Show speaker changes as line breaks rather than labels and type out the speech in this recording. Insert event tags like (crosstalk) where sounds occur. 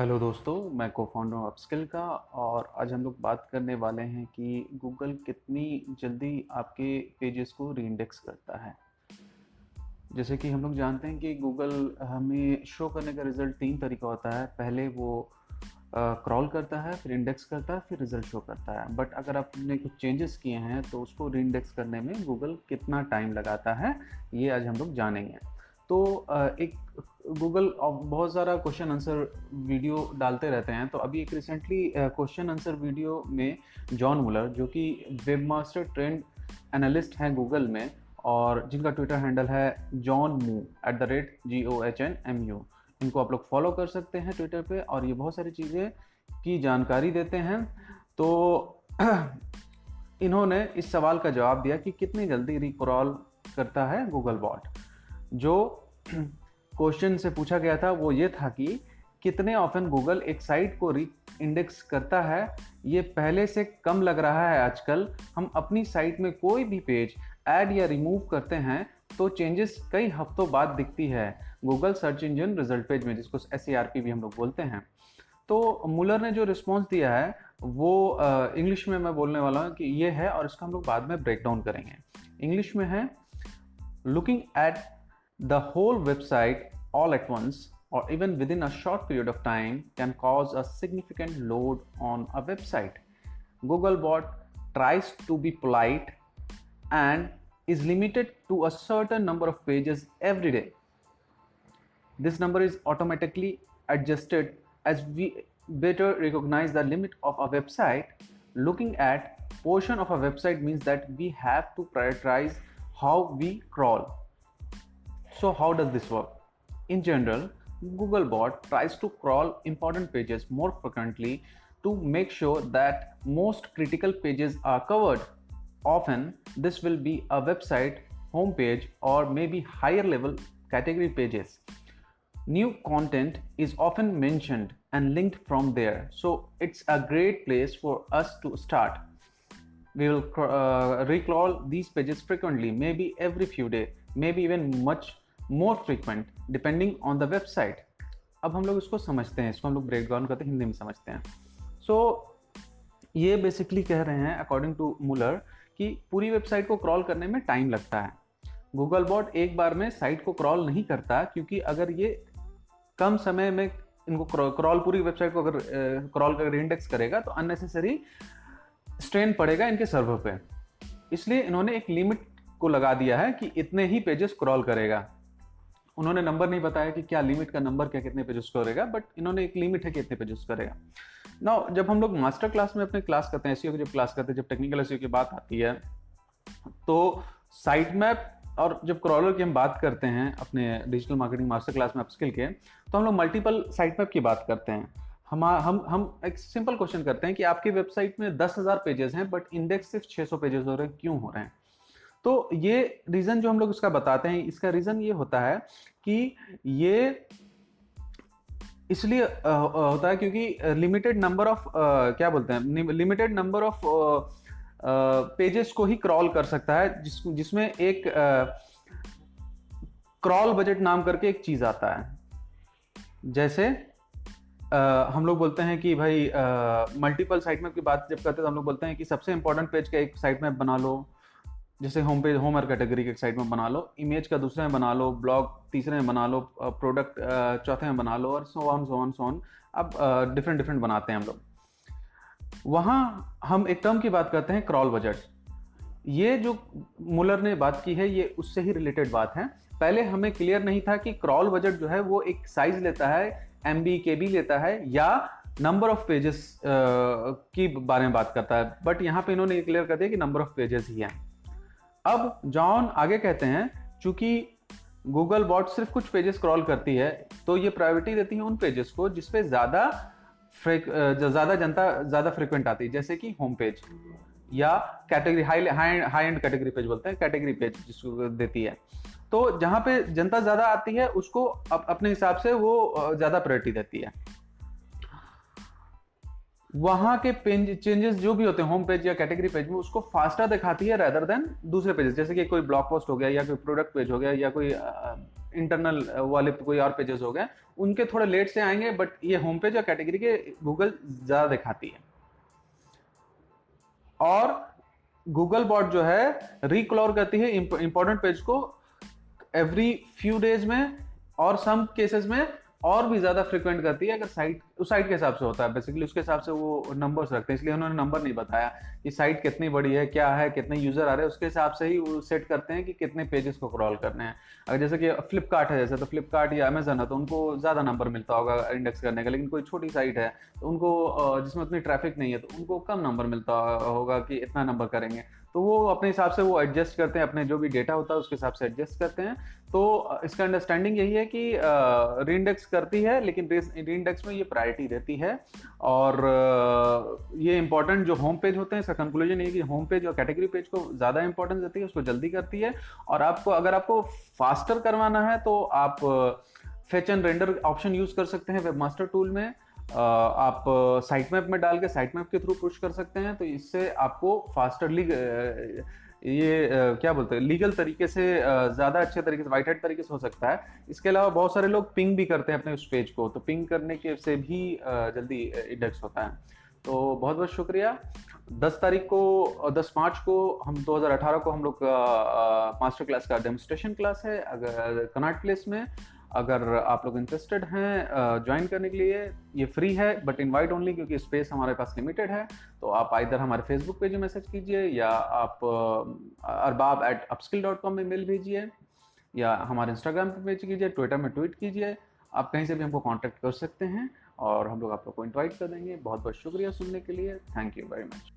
Hello दोस्तों, मैं को फाउंडर अपस्किल का और आज हम लोग बात करने वाले हैं कि गूगल कितनी जल्दी आपके पेजेस को रीइंडेक्स करता है। जैसे कि हम लोग जानते हैं कि गूगल हमें शो करने का रिज़ल्ट तीन तरीका होता है। पहले वो क्रॉल करता है, फिर इंडेक्स करता है, फिर रिज़ल्ट शो करता है। बट अगर आपने कुछ चेंजेस किए हैं तो उसको रीइंडेक्स करने में गूगल कितना टाइम लगाता है, ये आज हम लोग जानेंगे। तो एक गूगल बहुत सारा क्वेश्चन आंसर वीडियो डालते रहते हैं। तो अभी एक रिसेंटली क्वेश्चन आंसर वीडियो में जॉन मुलर जो कि वेब मास्टर ट्रेंड एनालिस्ट हैं गूगल में, और जिनका ट्विटर हैंडल है John mu at the rate G O H N M U इनको आप लोग फॉलो कर सकते हैं ट्विटर पे, और ये बहुत सारी चीज़ें की जानकारी देते हैं। तो (clears throat) इन्होंने इस सवाल का जवाब दिया कि कितनी जल्दी रिक्रॉल करता है गूगल बॉट जो (clears throat) क्वेश्चन से पूछा गया था, वो ये था कि कितने ऑफन गूगल एक साइट को री इंडेक्स करता है? ये पहले से कम लग रहा है आजकल। हम अपनी साइट में कोई भी पेज ऐड या रिमूव करते हैं तो चेंजेस कई हफ्तों बाद दिखती है। Google search engine result page में, जिसको एस भी हम लोग बोलते हैं। तो मुलर ने जो रिस्पॉन्स दिया है, वो इंग्लिश में मैं बोलने वाला हूँ कि ये है और इसका हम लोग बाद में ब्रेक डाउन करेंगे। इंग्लिश में है looking at The whole website all at once or even within a short period of time can cause a significant load on a website. Googlebot tries to be polite and is limited to a certain number of pages every day. This number is automatically adjusted as we better recognize the limit of a website. Looking at portion of a website means that we have to prioritize how we crawl so how does this work? In general, Googlebot tries to crawl important pages more frequently to make sure that most critical pages are covered. Often, this will be a website homepage or maybe higher level category pages. New content is often mentioned and linked from there, so it's a great place for us to start. We will uh, recrawl these pages frequently, maybe every few days, maybe even much more frequent depending on the website अब हम लोग इसको समझते हैं इसको हम लोग break down करते हैं हिंदी में समझते हैं। सो so, ये बेसिकली कह रहे हैं अकॉर्डिंग टू मुलर कि पूरी वेबसाइट को क्रॉल करने में टाइम लगता है। गूगल बॉट एक बार में साइट को क्रॉल नहीं करता क्योंकि अगर ये कम समय में इनको क्रॉल पूरी वेबसाइट को अगर क्रॉल कर इंडेक्स करेगा तो अननेसेसरी स्ट्रेन पड़ेगा इनके सर्वर पे। इसलिए इन्होंने एक लिमिट को लगा दिया है कि इतने ही पेजेस क्रॉल करेगा। उन्होंने नंबर नहीं बताया कि क्या लिमिट का नंबर क्या कितने पेजेस करेगा बट इन्होंने एक लिमिट है कितने पेजेस करेगा। ना जब हम लोग मास्टर क्लास में अपने क्लास करते हैं एसईओ की जब क्लास करते हैं, जब टेक्निकल एसईओ की बात आती है तो साइट मैप और जब क्रॉलर की हम बात करते हैं, अपने डिजिटल मार्केटिंग मास्टर क्लास में अपस्किल के तो हम लोग मल्टीपल साइट मैप की बात करते हैं। हम हम हम एक सिंपल क्वेश्चन करते हैं कि आपकी वेबसाइट में दस हज़ार पेजेस हैं बट इंडेक्स सिर्फ़ 600 पेजेस हो रहे हैं, क्यों हो रहे हैं? तो ये रीजन जो हम लोग इसका बताते हैं इसका रीजन ये होता है कि ये इसलिए होता है क्योंकि लिमिटेड नंबर ऑफ़ क्या बोलते हैं लिमिटेड नंबर ऑफ़ पेजेस को ही क्रॉल कर सकता है जिस जिसमें एक क्रॉल बजट नाम करके एक चीज़ आता है। जैसे Uh, हम लोग बोलते हैं कि भाई मल्टीपल साइट मैप की बात जब करते हैं तो हम लोग बोलते हैं कि सबसे इंपॉर्टेंट पेज का एक साइट मैप बना लो। जैसे होम पेज होम कैटेगरी के साइड में बना लो इमेज का दूसरे में बना लो ब्लॉग तीसरे में बना लो प्रोडक्ट चौथे में बना लो और so on so on so on अब डिफरेंट डिफरेंट बनाते हैं हम लोग। वहाँ हम एक टर्म की बात करते हैं क्रॉल बजट ये जो मुलर ने बात की है, ये उससे ही रिलेटेड बात है। पहले हमें क्लियर नहीं था कि क्रॉल बजट जो है वो एक साइज़ लेता है एम बी के बी लेता है या नंबर ऑफ़ पेजेस की बारे में बात करता है। बट यहाँ पे इन्होंने क्लियर कर दिया कि नंबर ऑफ़ पेजेस ही हैं। अब जॉन आगे कहते हैं चूँकि गूगल बॉट सिर्फ़ कुछ पेजेस क्रॉल करती है तो ये प्रायोरिटी देती है उन पेजेस को जिसपे ज़्यादा ज़्यादा जनता ज़्यादा फ्रिक्वेंट आती है जैसे कि होम पेज या category high high and category page बोलते हैं कैटेगरी पेज जिसको देती है। तो जहाँ पे जनता ज़्यादा आती है उसको अप, अपने हिसाब से वो ज़्यादा प्रायोरिटी देती है। वहाँ के चेंजेस जो भी होते हैं होम पेज या कैटेगरी पेज में, उसको फास्टर दिखाती है रेदर देन दूसरे पेजेस जैसे कि कोई ब्लॉग पोस्ट हो गया या कोई प्रोडक्ट पेज हो गया या कोई इंटरनल वाले कोई और पेजेस हो गए, उनके थोड़े लेट से आएँगे बट ये होम पेज या कैटेगरी के गूगल ज़्यादा दिखाती है. और गूगल बॉट जो है रिक्लोर करती है इंपॉर्टेंट पेज को एवरी फ्यू डेज़ में और सम केसेस में और भी ज़्यादा फ्रिक्वेंट करती है, अगर साइट उस साइट के हिसाब से होता है। बेसिकली उसके हिसाब से वो नंबर्स रखते हैं, इसलिए उन्होंने नंबर नहीं बताया कि साइट कितनी बड़ी है, क्या है, कितने यूज़र आ रहे हैं। उसके हिसाब से ही वो सेट करते हैं कि कितने पेजेस को क्रॉल करने हैं। अगर जैसे कि फ्लिपकार्ट है, जैसे तो फ्लिपकार्ट या अमेजन है तो उनको ज़्यादा नंबर मिलता होगा इंडेक्स करने का लेकिन कोई छोटी साइट है तो उनको जिसमें उतनी ट्रैफ़िक नहीं है तो उनको कम नंबर मिलता होगा कि इतना नंबर करेंगे। तो वो अपने हिसाब से वो एडजस्ट करते हैं, अपने जो भी डेटा होता है, उसके हिसाब से एडजस्ट करते हैं। तो इसका अंडरस्टैंडिंग यही है कि री इंडेक्स करती है, लेकिन री इंडेक्स में ये प्रायोरिटी रहती है। और ये इंपॉर्टेंट जो होम पेज होते हैं, इसका कंक्लूजन ये कि होम पेज और कैटेगरी पेज को ज़्यादा इंपॉर्टेंस देती है, उसको जल्दी करती है। और आपको, अगर आपको फास्टर करवाना है तो आप fetch and render option use कर सकते हैं वेब मास्टर टूल में आप साइट मैप में डाल के साइट मैप के थ्रू पुश कर सकते हैं तो इससे आपको फास्टरली ये क्या बोलते हैं लीगल तरीके से ज़्यादा अच्छे तरीके से वाइट हेड तरीके से हो सकता है। इसके अलावा बहुत सारे लोग पिंग भी करते हैं अपने उस पेज को तो पिंग करने के से भी जल्दी इंडेक्स होता है। तो बहुत बहुत शुक्रिया। 10 तारीख को 10 मार्च को हम 2018 को हम लोग मास्टर क्लास का डेमोस्ट्रेशन क्लास है अगर कनाट प्लेस में। अगर आप लोग इंटरेस्टेड हैं ज्वाइन करने के लिए, ये फ्री है बट इनवाइट ओनली क्योंकि स्पेस हमारे पास लिमिटेड है तो आप इधर हमारे फेसबुक पेज में मैसेज कीजिए या आप Arbab at Upskill dot com में मेल भेजिए या हमारे इंस्टाग्राम पे पेज कीजिए ट्विटर में ट्वीट कीजिए, आप कहीं से भी हमको कांटेक्ट कर सकते हैं और हम लोग आप लोग को इन्वाइट कर देंगे। बहुत बहुत शुक्रिया सुनने के लिए। Thank you very much